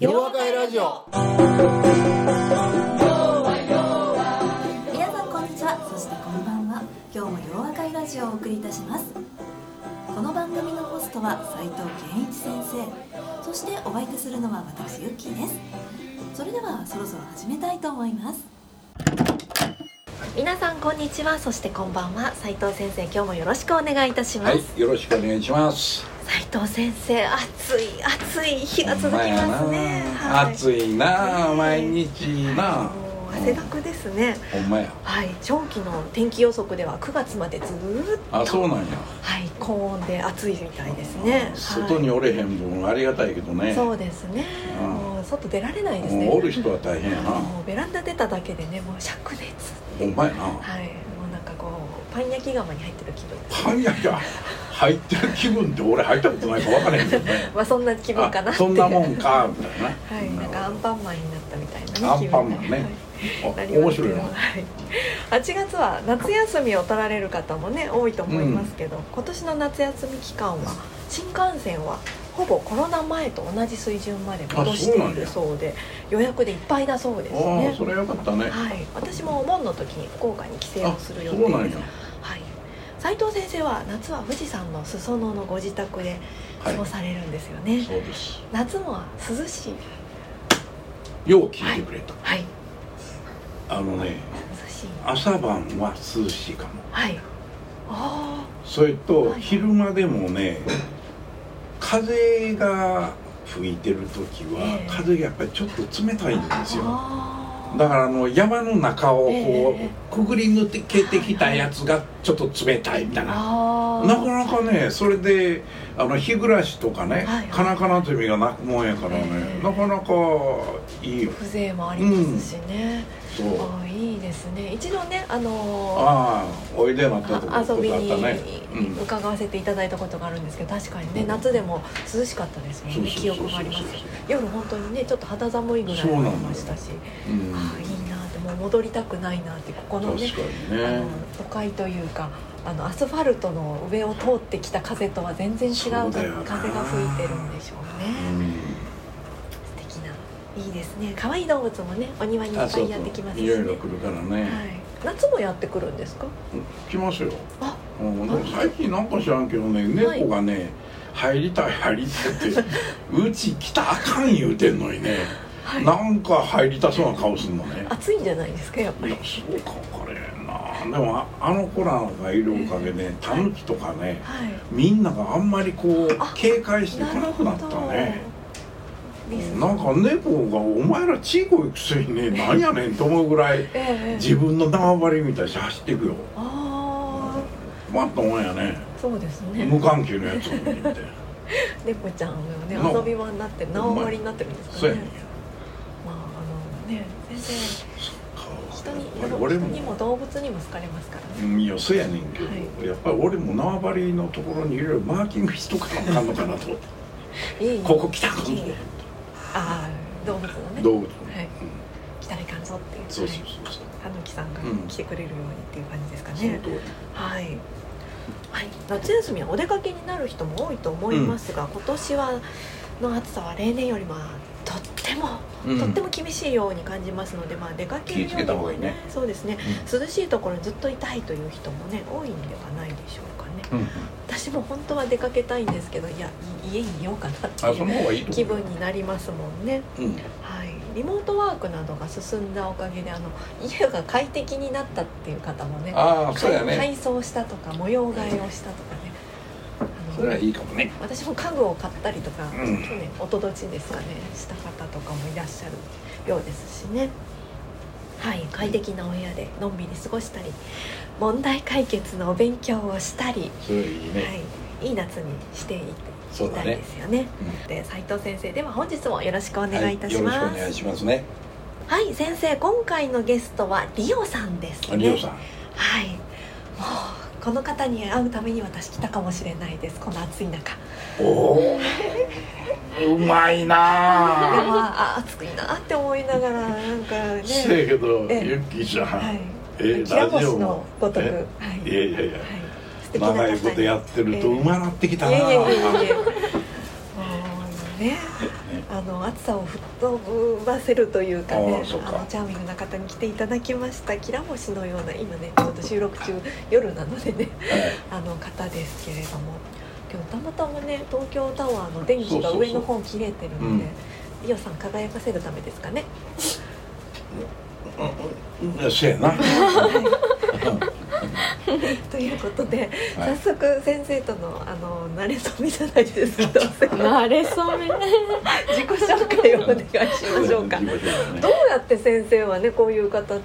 夜和会ラジオ。皆さんこんにちは。そしてこんばんは。今日も洋和会ラジオをお送りいたします。この番組のホストは斉藤健一先生。そしてお相手するのは私ユッキーです。それではそろそろ始めたいと思います。皆さんこんにちは。そしてこんばんは。斉藤先生今日もよろしくお願いいたします、はいよろしくお願いします斉藤先生暑い暑い日が続きますね。はい。暑いな毎日な。汗だくですね。ほんまや。はい。長期の天気予測では9月までずーっと。あそうなんや。はい。高温で暑いみたいですね。外におれへん分ありがたいけどね。そうですね、うん。もう外出られないですね。おる人は大変やな。もうベランダ出ただけでねもう灼熱ほんまやな。はいこうパン焼き窯に入ってる気分。パン焼きが入ってる気分って俺入ったことないか分からへんけどね。まあそんな気分かなそんなもんかみたいな。はいなんかアンパンマンになったみたいなアンパンマンね。はい面白いな。はい、8月は夏休みを取られる方もね多いと思いますけど、今年の夏休み期間は新幹線はほぼコロナ前と同じ水準まで戻しているそうで予約でいっぱいだそうですああねそれよかったね。はい、私もお盆の時に福岡に帰省あをする予定です。はい。斉藤先生は夏は富士山の裾野のご自宅で過ごされるんですよね、そうです。夏も涼しい。よう聞いてくれた。はい。あのね涼しい。朝晩は涼しいかも。はい。あそれとはい。昼間でもね風が吹いてる時はええ。風がやっぱりちょっと冷たいんですー。よだからあの山の中をこええうくぐり抜けてきたやつがちょっと冷たいみたいな。なかなかねそれであの日暮らしとかねはいカナカナゼミが鳴くもんやからね。ええ。なかなかいい。よ風情もありますしね、そう。あーいいですね。一度ねあのーああおいでなったとこあ遊びにねうん。伺わせていただいたことがあるんですけど確かにね夏でも涼しかったですもんね。記憶があります夜本当にねちょっと肌寒いぐらいありましたし。うん。ああいいなってもう戻りたくないなってここのねね。あの都会というかあのアスファルトの上を通ってきた風とは全然違うそう風が吹いてるんでしょうね、素敵ないいですね。可愛い動物もねお庭にいっぱいやってきますしね。いろいろ来るからね、はい、夏もやってくるんですか？来ますよ。あうん、最近なんか知らんけどねはい。猫がね、入りたい入りたいって うち来たらあかん言うてんのにね、はい。なんか入りたそうな顔すんのね。暑いんじゃないですかやっぱり。いやそうか分かれな。でもああの子らがいるおかげでタヌキとかねはい。みんながあんまりこうあ警戒してこなくなったね。なんか猫が「お前らちいこいくせにねなんやねん」と思うぐらいええ自分の縄張りみたいに走っていくよ。あまったもんやね。あそうですね。無関係のやつを見て。猫ちゃんがねな遊び場になって縄張りになってるんですかね。そうやねね先生人に俺も人にも動物にも好かれますからね。うんいやそうやねんけど、はやっぱり俺も縄張りのところにいろいろマーキングしとかなあかんのかなと。思っていいここ来たかもいいああ動物のね。動物の、はい。来たらいかんぞっていうそうそうはいそうそう。たぬきさんがうん来てくれるようにっていう感じですかね、その通り。はい、はい、夏休みはお出かけになる人も多いと思いますが、今年はの暑さは例年よりもとっても、うん。とっても厳しいように感じますので、まあ、出かけるよ気ぃつけた方がいいね。そうですね。涼しいところにずっといたいという人もね多いんではないでしょうかね。うんうん。私も本当は出かけたいんですけどいやい家にいようかなっていう気分になりますもんね。うん。はい、リモートワークなどが進んだおかげであの家が快適になったっていう方もねああそうやね。改装したとか模様替えをしたとかそれはいいかもね。私も家具を買ったりとか、うん。去年一昨年ですかねした方とかもいらっしゃるようですしね。はい快適なお部屋でのんびり過ごしたり問題解決のお勉強をしたり、それいいね、はい、いい夏にしていきたいですよね。うん。で斉藤先生では本日もよろしくお願いいたします、はい、よろしくお願いしますね。はい先生今回のゲストはリオさんですね。リオさん。はい。もうこの方に会うために私来たかもしれないです。この暑い中。おおうまいでなもああ暑いなって思いながらなんかね。せやけどええ。ユッキーちゃん、はい。えラジオのごとく。い。いやいやいや。はい。長いことやってるとええ。うまなってきたな、いやいやいやいや。もうねあの暑さを吹っ飛ばせるというかねあのチャーミングな方に来ていただきました。きら星のような今ねちょっと収録中夜なのでね あの方ですけれども。今日たまたまね東京タワーの電気が上の方切れてるので伊代さん輝かせるためですかね。うん。そうやな ということで、はい早速先生とのあの慣れ初めじゃないですけど慣れそめ 自己紹介をお願いしましょうか。どうやって先生はねこういう方に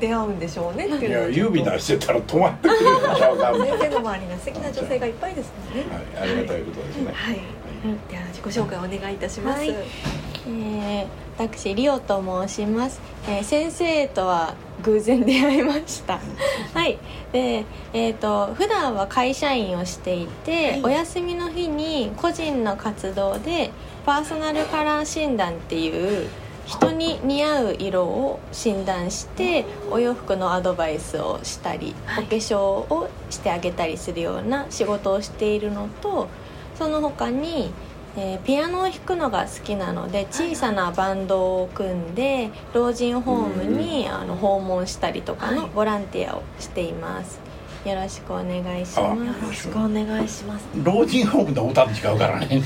出会うんでしょうねっていやいうのをちょっと指出してたら止まってくれるんちゃうか先生の周りには素敵な女性がいっぱいですもんね。はい、ありがたいことですね。はい。では自己紹介お願いいたします。はいえー、私リオと申します、えー先生とは偶然出会いました。はい。でえっ、と普段は会社員をしていて、はい。お休みの日に個人の活動でパーソナルカラー診断っていう人に似合う色を診断してお洋服のアドバイスをしたり、はい。お化粧をしてあげたりするような仕事をしているのとその他に、えーピアノを弾くのが好きなので小さなバンドを組んで老人ホームにあの訪問したりとかはいのボランティアをしています。よろしくお願いします。ろしくお願いします。老人ホームと歌違うからね。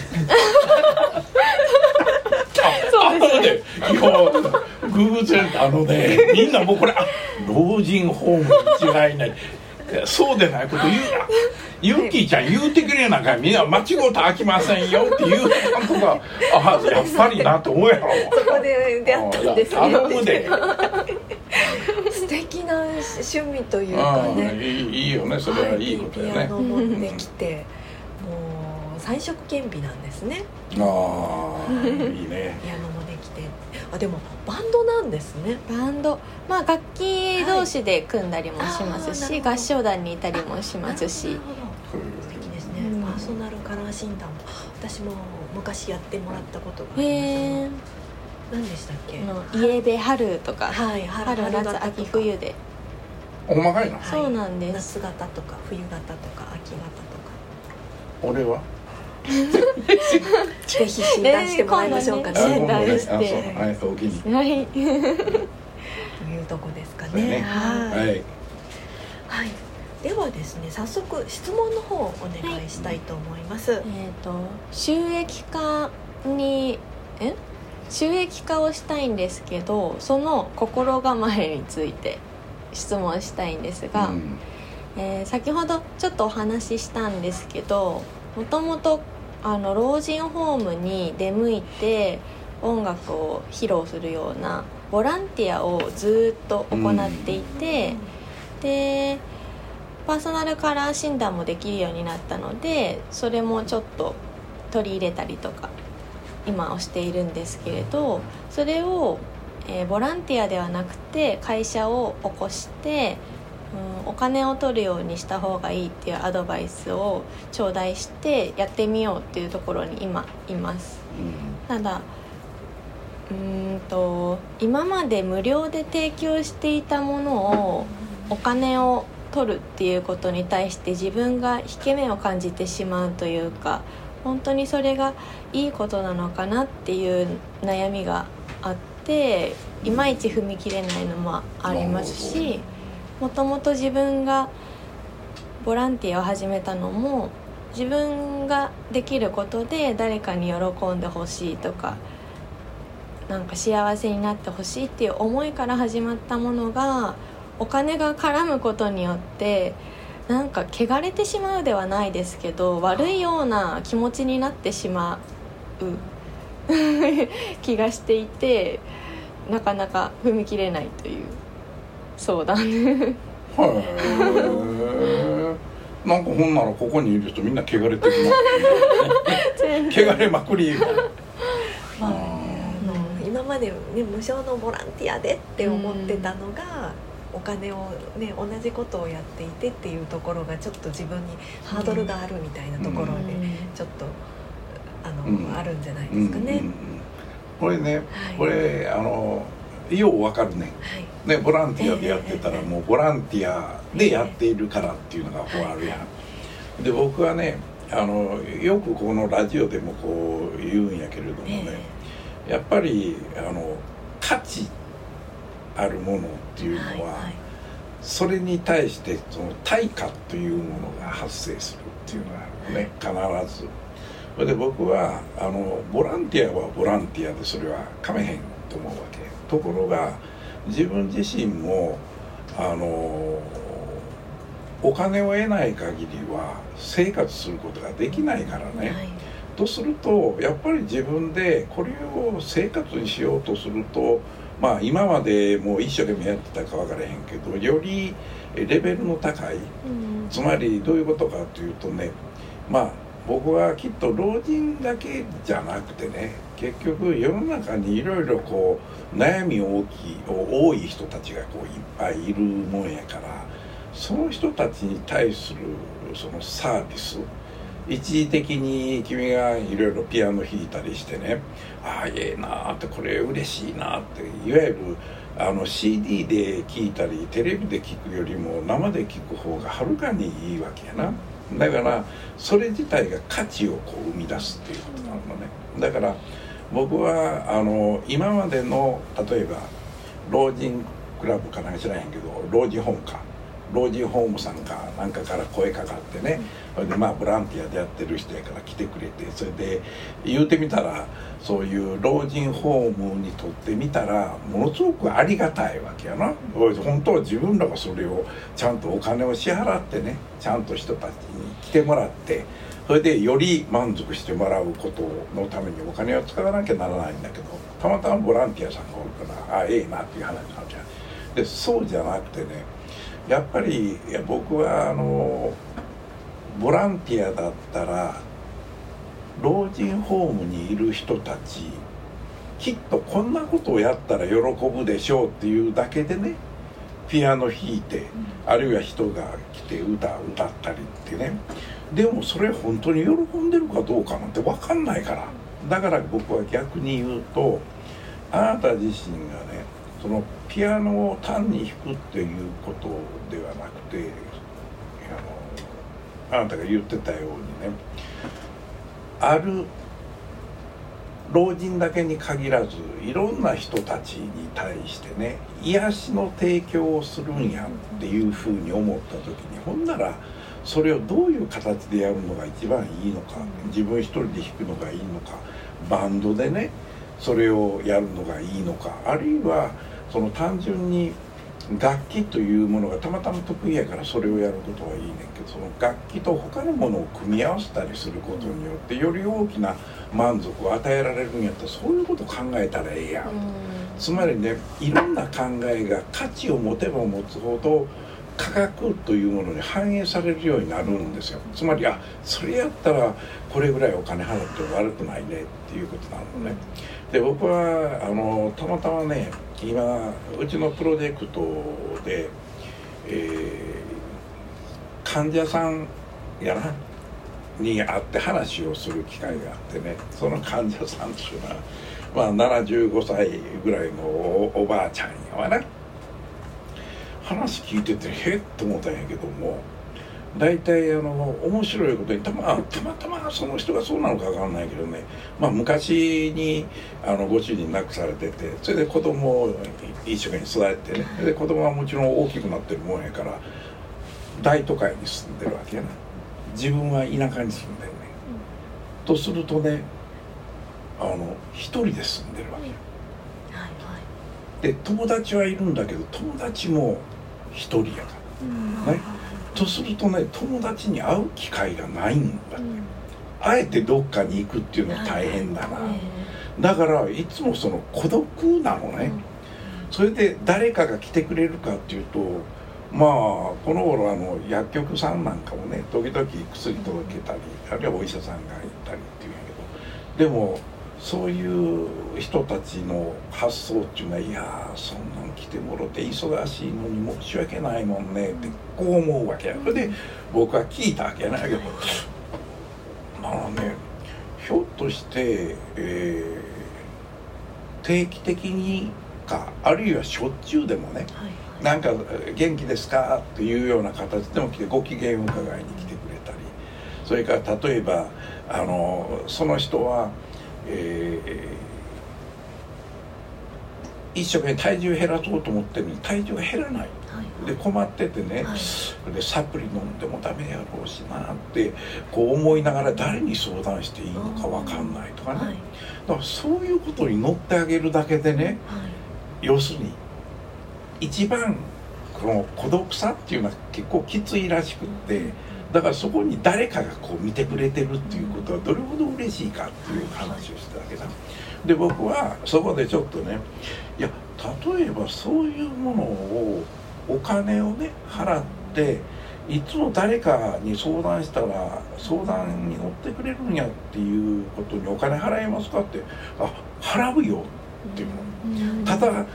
そうですねあのね、いや、偶然あのね、みんなもうこれ、あ、老人ホームに違いない。そうでないこと言うな。ユッキーちゃん言うてくれなんかみん。な間違うと飽きませんよっていうたんとかあやっぱりなって思うやろ。そこで出会ったんですよ。頼むで、素敵な趣味というかうん、ね。いいいいよね。それはいいことやね。ピアノ持ってきて、もう彩色兼備なんですね。ああいいね。ピアノもできて、あでもバンドなんですね。バンド。まあ楽器同士で組んだりもしますし、はい合唱団にいたりもしますし。なるほど素敵ですね、うん。パーソナルカラー診断も私も昔やってもらったことがあへりえます。何でしたっけ？の家出春とかはい春春夏秋冬で。おまかいなはい。そうなんです。夏型とか冬型とか秋型俺は？と かぜひ診断してもらいましょうかね。診断して。あそう。はいおにはい。いうとこですかね。そうね。はい、はい。はい、ではですね早速質問の方をお願いしたいと思います、えっと収益化にえ？収益化をしたいんですけどその心構えについて質問したいんですが、うん。えー先ほどちょっとお話ししたんですけどもともとあの老人ホームに出向いて音楽を披露するようなボランティアをずっと行っていて、でパーソナルカラー診断もできるようになったのでそれもちょっと取り入れたりとか今をしているんですけれどそれを、えーボランティアではなくて会社を起こして、うん、お金を取るようにした方がいいっていうアドバイスを頂戴してやってみようっていうところに今います。ただうーんと今まで無料で提供していたものをお金を取るっていうことに対して自分が引け目を感じてしまうというか本当にそれがいいことなのかなっていう悩みがあっていまいち踏み切れないのもありますしもともと自分がボランティアを始めたのも自分ができることで誰かに喜んでほしいとかなんか幸せになってほしいっていう思いから始まったものがお金が絡むことによってなんか汚れてしまうではないですけど悪いような気持ちになってしまう。気がしていてなかなか踏み切れないという。相談はいなんかほんならここにいる人みんな汚れてる汚れまくりまあ今まで、ね、無償のボランティアでって思ってたのが、お金を、ね、同じことをやっていてっていうところがちょっと自分にハードルがあるみたいなところで、ちょっとあの、うん。あるんじゃないうんですかね。これねはい。これあのようわかるね。はい。ねボランティアでやってたらええ もうボランティアでやっているからっていうのがこうあるやん。で僕はねあのよくこのラジオでもこう言うんやけれどもね、え。やっぱりあの価値あるものっていうのは、はいはい。それに対してその対価というものが発生するっていうのがあるね。必ず。それで僕はあのボランティアはボランティアでそれはかめへんと思うわけ。ところが自分自身もあのお金を得ない限りは生活することができないからね、はい。とするとやっぱり自分でこれを生活にしようとするとまあ今までもう一生懸命やってたか分からへんけどよりレベルの高い。うん。つまりどういうことかというとねまあ僕はきっと老人だけじゃなくてね結局世の中にいろいろこう悩み大きい多い人たちがこういっぱいいるもんやからその人たちに対するそのサービス一時的に君がいろいろピアノ弾いたりしてねああええなあってこれ嬉しいなあっていわゆるあの CD で聴いたりテレビで聴くよりも生で聴く方がはるかにいいわけやな。だからそれ自体が価値をこう生み出すっていうことなのね。だから僕はあの今までの例えば老人クラブかなんか知らへんけど老人ホームか。老人ホームさんかなんかから声かかってねそれでまあボランティアでやってる人やから来てくれてそれで言うてみたらそういう老人ホームにとってみたらものすごくありがたいわけやな。本当は自分らがそれをちゃんとお金を支払ってねちゃんと人たちに来てもらってそれでより満足してもらうことのためにお金を使わなきゃならないんだけどたまたまボランティアさんがおるからああええなっていう話なんじゃんでそうじゃなくてねやっぱりいや僕はあのボランティアだったら老人ホームにいる人たちきっとこんなことをやったら喜ぶでしょうっていうだけでねピアノ弾いてあるいは人が来て歌歌ったりってね。でもそれ本当に喜んでるかどうかなんて分かんないから。だから僕は逆に言うとあなた自身がねそのピアノを単に弾くっていうことではなくてあなたが言ってたようにねある老人だけに限らずいろんな人たちに対してね癒しの提供をするんやっていうふうに思った時にほんならそれをどういう形でやるのが一番いいのか自分一人で弾くのがいいのかバンドでねそれをやるのがいいのかあるいはその単純に楽器というものがたまたま得意やからそれをやることはいいねんけどその楽器と他のものを組み合わせたりすることによってより大きな満足を与えられるんやったらそういうこと考えたらええやん。つまりねいろんな考えが価値を持てば持つほど価格というものに反映されるようになるんですよ。つまりあそれやったらこれぐらいお金払っても悪くないねっていうことなのね。で僕はあのたまたまね今うちのプロジェクトで、えー患者さんやなに会って話をする機会があってねその患者さんっていうのはまあ、75歳ぐらいのおばあちゃんやわな。話聞いててへっと思ったんやけども大体あの面白いことにたまたまたまその人がそうなのか分かんないけどね、まあ、昔にあのご主人亡くされててそれで子供を一生懸命育ててね。で子供はもちろん大きくなってるもんやから大都会に住んでるわけやな。自分は田舎に住んでるね、とするとねあの一人で住んでるわけよはいはい。で友達はいるんだけど友達も一人やから。ねとするとね友達に会う機会がないんだって、あえてどっかに行くっていうのは大変だな、だからいつもその孤独なのね、それで誰かが来てくれるかっていうとまあこの頃あの薬局さんなんかもね時々薬届けたりあるいはお医者さんが行ったりっていうんやけど。でもそういう人たちの発想っていうのはいやーそんなん来てもろて忙しいのに申し訳ないもんねってこう思うわけや。それで僕は聞いたわけやないけど。まあねひょっとして、えー定期的にかあるいはしょっちゅうでもねはい。なんか元気ですかっていうような形でも来てご機嫌を伺いに来てくれたり。それから例えばあのその人は、えー一生懸命体重減らそうと思ってるのに体重が減らない。で困っててね、はい。でサプリ飲んでもダメやろうしなってこう思いながら誰に相談していいのか分かんないとかね、はい。だからそういうことに乗ってあげるだけでねはい。要するに一番この孤独さっていうのは結構きついらしくってだからそこに誰かがこう見てくれてるっていうことはどれほど嬉しいかっていう話をしてたわけだ。で僕はそこでちょっとねいや例えばそういうものをお金をね払っていつも誰かに相談したら相談に乗ってくれるんやっていうことにお金払えますかってあ払うよっていうの。ただ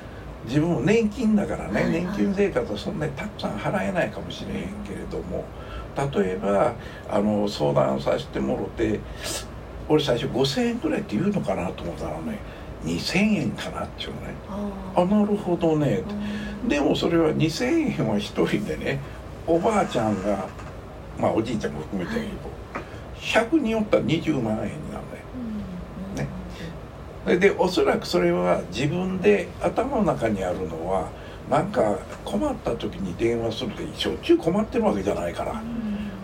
自分も年金だからね、年金生活はそんなにたくさん払えないかもしれへんけれども例えばあの相談させてもろて俺最初5,000円くらいって言うのかなと思ったらね2,000円かなっていうのね。ああなるほどね。ーでもそれは2,000円は一人でねおばあちゃんがまあおじいちゃんも含めてやけど、100人おったら20万円になるねうん。ね。でおそらくそれは自分で頭の中にあるのはなんか困った時に電話するってしょ。っちゅう困ってるわけじゃないから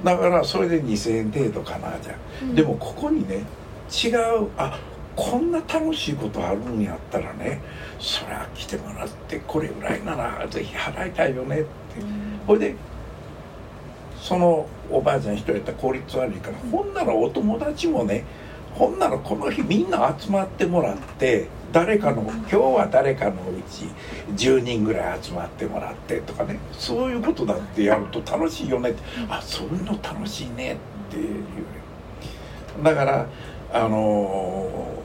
だからそれで2,000円程度かなじゃあ。でもここにね違うあこんな楽しいことあるんやったらねそりゃ来てもらってこれぐらいならぜひ払いたいよねって。これでそのおばあちゃん一人やったら効率悪いからほんならお友達もねほんならこの日みんな集まってもらって誰かの今日は誰かのうち10人ぐらい集まってもらってとかね。そういうことだってやると楽しいよねって。あそういうの楽しいねっていう。だからあの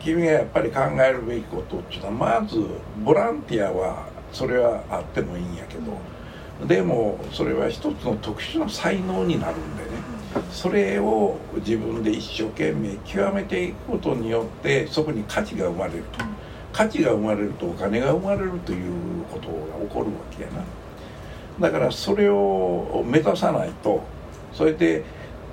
ー君がやっぱり考えるべきことっていうのはまずボランティアはそれはあってもいいんやけどでもそれは一つの特殊な才能になるんでね。それを自分で一生懸命極めていくことによってそこに価値が生まれると。価値が生まれるとお金が生まれるということが起こるわけやな。だからそれを目指さないと。それで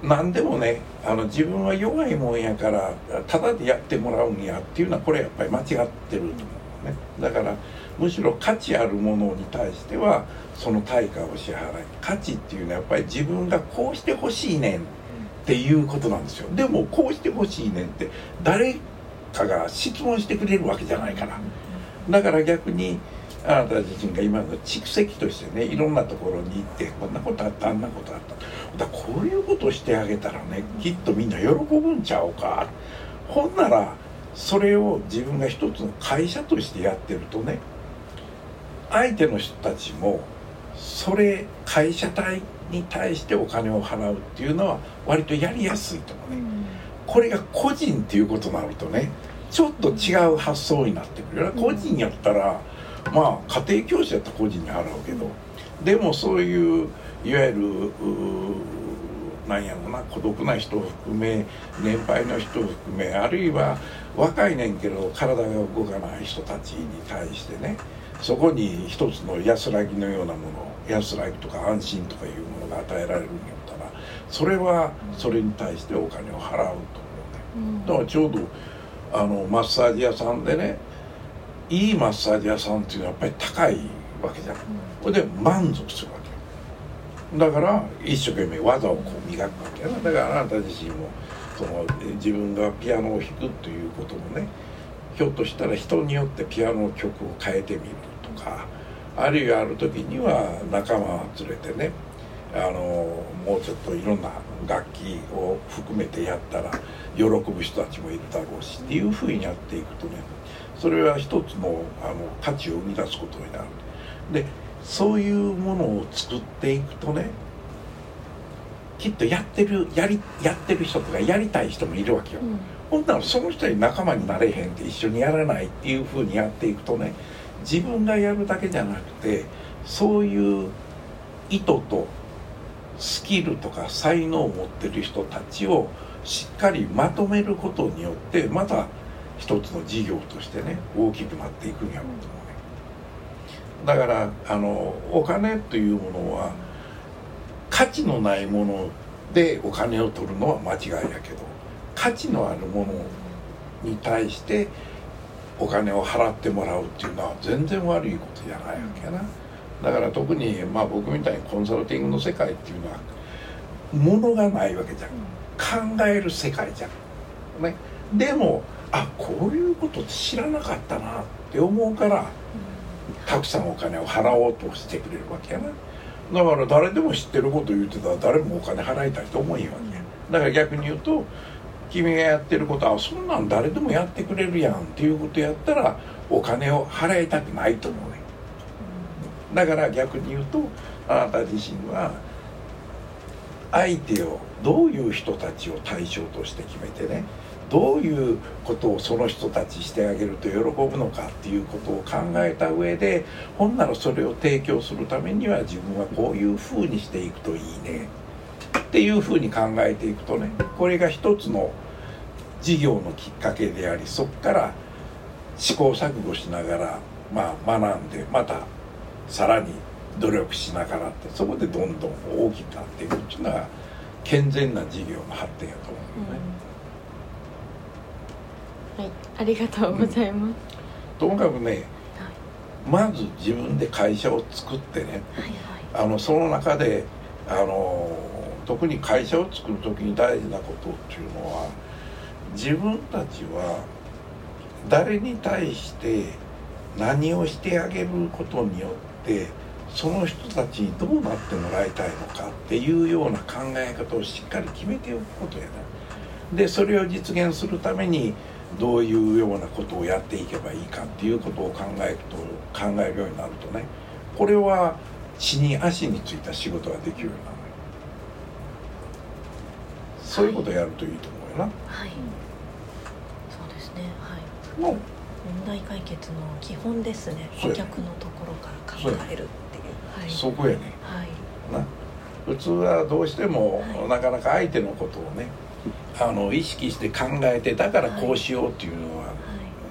何でもねあの自分は弱いもんやからただでやってもらうんやっていうのはこれやっぱり間違ってると思うね。だからむしろ価値あるものに対してはその対価を支払い。価値っていうのはやっぱり自分がこうしてほしいねんっていうことなんですよ。でもこうしてほしいねんって誰かが質問してくれるわけじゃないから。だから逆にあなた自身が今の蓄積としてねいろんなところに行ってこんなことあったあんなことあった。だこういうことしてあげたらねきっとみんな喜ぶんちゃうか。ほんならそれを自分が一つの会社としてやってるとね相手の人たちもそれ会社体に対してお金を払うっていうのは割とやりやすいと思うね。これが個人っていうことになるとねちょっと違う発想になってくるよ個人やったらまあ家庭教師やったら個人に払うけどでもそういういわゆるなんやろな孤独な人を含め年配の人を含めあるいは若いねんけど体が動かない人たちに対してねそこに一つの安らぎのようなもの安らぎとか安心とかいうものが与えられるんやったらそれはそれに対してお金を払うと思うね。だからちょうどあのマッサージ屋さんでねいいマッサージ屋さんっていうのはやっぱり高いわけじゃん。これで満足するわけよだから一生懸命技をこう磨くわけやなだからあなた自身もその自分がピアノを弾くということもねひょっとしたら人によってピアノの曲を変えてみるとかあるいはある時には仲間を連れてねあのもうちょっといろんな楽器を含めてやったら喜ぶ人たちもいるだろうしっていうふうにやっていくとねそれは一つのあの価値を生み出すことになる。でそういうものを作っていくとねきっとやってるやりやってる人とかやりたい人もいるわけよ。ほんならその人に仲間になれへんって一緒にやらないっていうふうにやっていくとね自分がやるだけじゃなくてそういう意図とスキルとか才能を持ってる人たちをしっかりまとめることによってまた一つの事業としてね大きくなっていくんやろうと思うね。だからあのお金というものは価値のないものでお金を取るのは間違いやけど価値のあるものに対してお金を払ってもらうっていうのは全然悪いことじゃないわけやな。だから特にまあ僕みたいにコンサルティングの世界っていうのはものがないわけじゃん。考える世界じゃん。ね。でもあこういうこと知らなかったなって思うからたくさんお金を払おうとしてくれるわけやな。だから誰でも知ってること言ってたら誰もお金払いたいと思えんわけや。だから逆に言うと君がやってることはそんなん誰でもやってくれるやんっていうことやったらお金を払いたくないと思うね。だから逆に言うとあなた自身は相手をどういう人たちを対象として決めてねどういうことをその人たちしてあげると喜ぶのかっていうことを考えた上でほんならそれを提供するためには自分はこういうふうにしていくといいねっていうふうに考えていくとねこれが一つの事業のきっかけでありそこから試行錯誤しながら、まあ、学んでまたさらに努力しながらってそこでどんどん大きくなっていくっていうのが健全な事業の発展やと思うね。はい。ありがとうございます、ともかくねまず自分で会社を作ってねはいはい。あのその中であの特に会社を作る時に大事なことっていうのは自分たちは誰に対して何をしてあげることによってその人たちにどうなってもらいたいのかっていうような考え方をしっかり決めておくことやな。でそれを実現するためにどういうようなことをやっていけばいいかっていうことを考えると考えるようになるとねこれは地に足についた仕事ができるようになる。そういうことをやるといいと思うよな。はい。そうですね。はい。問題解決の基本ですね。顧客のところから考えるっていう。はい。そこやね。はい。な。普通はどうしてもはい。なかなか相手のことをねあの意識して考えてだからこうしようっていうのはは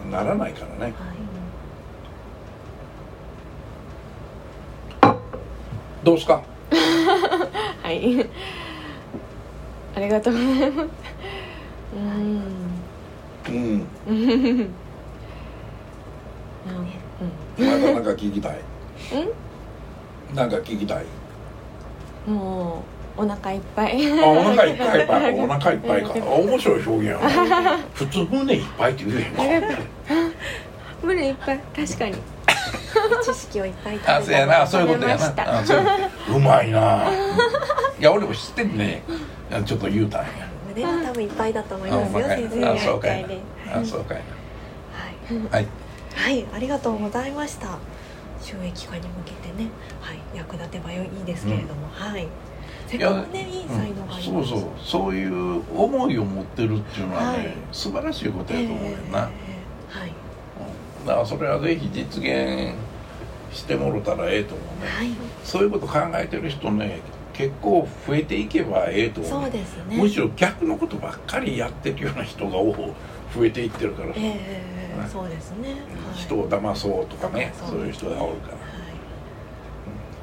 いならないからね。はい。どうですか？はい。ありがとうございます。うん。うん。うん。まだなんか聞きたい。なんか聞きたい。うんもうお腹いっぱい。あお腹いっぱいいっぱいお腹いっぱいか。あ面白い表現普通胸いっぱいって言うへんか胸いっぱい。確かに。知識をいっぱいあそうやな。そういうことやな。う。まいな。いや俺も知ってんね。ちょっと言うたんや。胸は多分いっぱいだと思いあますよ先生あそうかいあそうかいはい。なはい。はい、ありがとうございました。収益化に向けてね、はい、役立てばよいいですけれども、はい。せっかくね、いい才能があります。そうそうそういう思いを持ってるっていうのはね、はい素晴らしいことやと思うよな、えーはい。うんだからそれはぜひ実現してもろたらええと思うね、はい。そういうこと考えてる人ね結構増えていけばええと思うそうですね。むしろ逆のことばっかりやってるような人が多増えていってるから、ええはいそうですね。はい人を騙そうとかね騙そういう人がおるから、は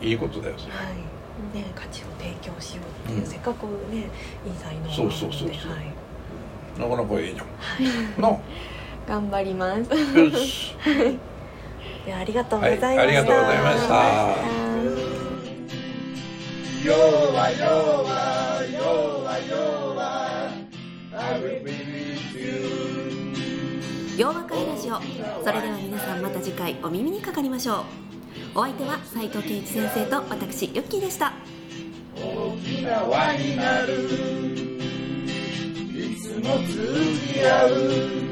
い。いいことだよそれ、はい。ね、価値を提供しようっていう、うん。せっかくね、いい才能があるので、そうそうそうそう。はい。なかなかええじゃん。はい。の頑張ります。ありがとうございました。はいありがとうございました。ようはようはようはようは I will be with you 洋和会ラジオそれでは皆さんまた次回お耳にかかりましょうお相手は斉藤圭一先生と私ユッキーでした。大きな輪になる。いつも通じ合う。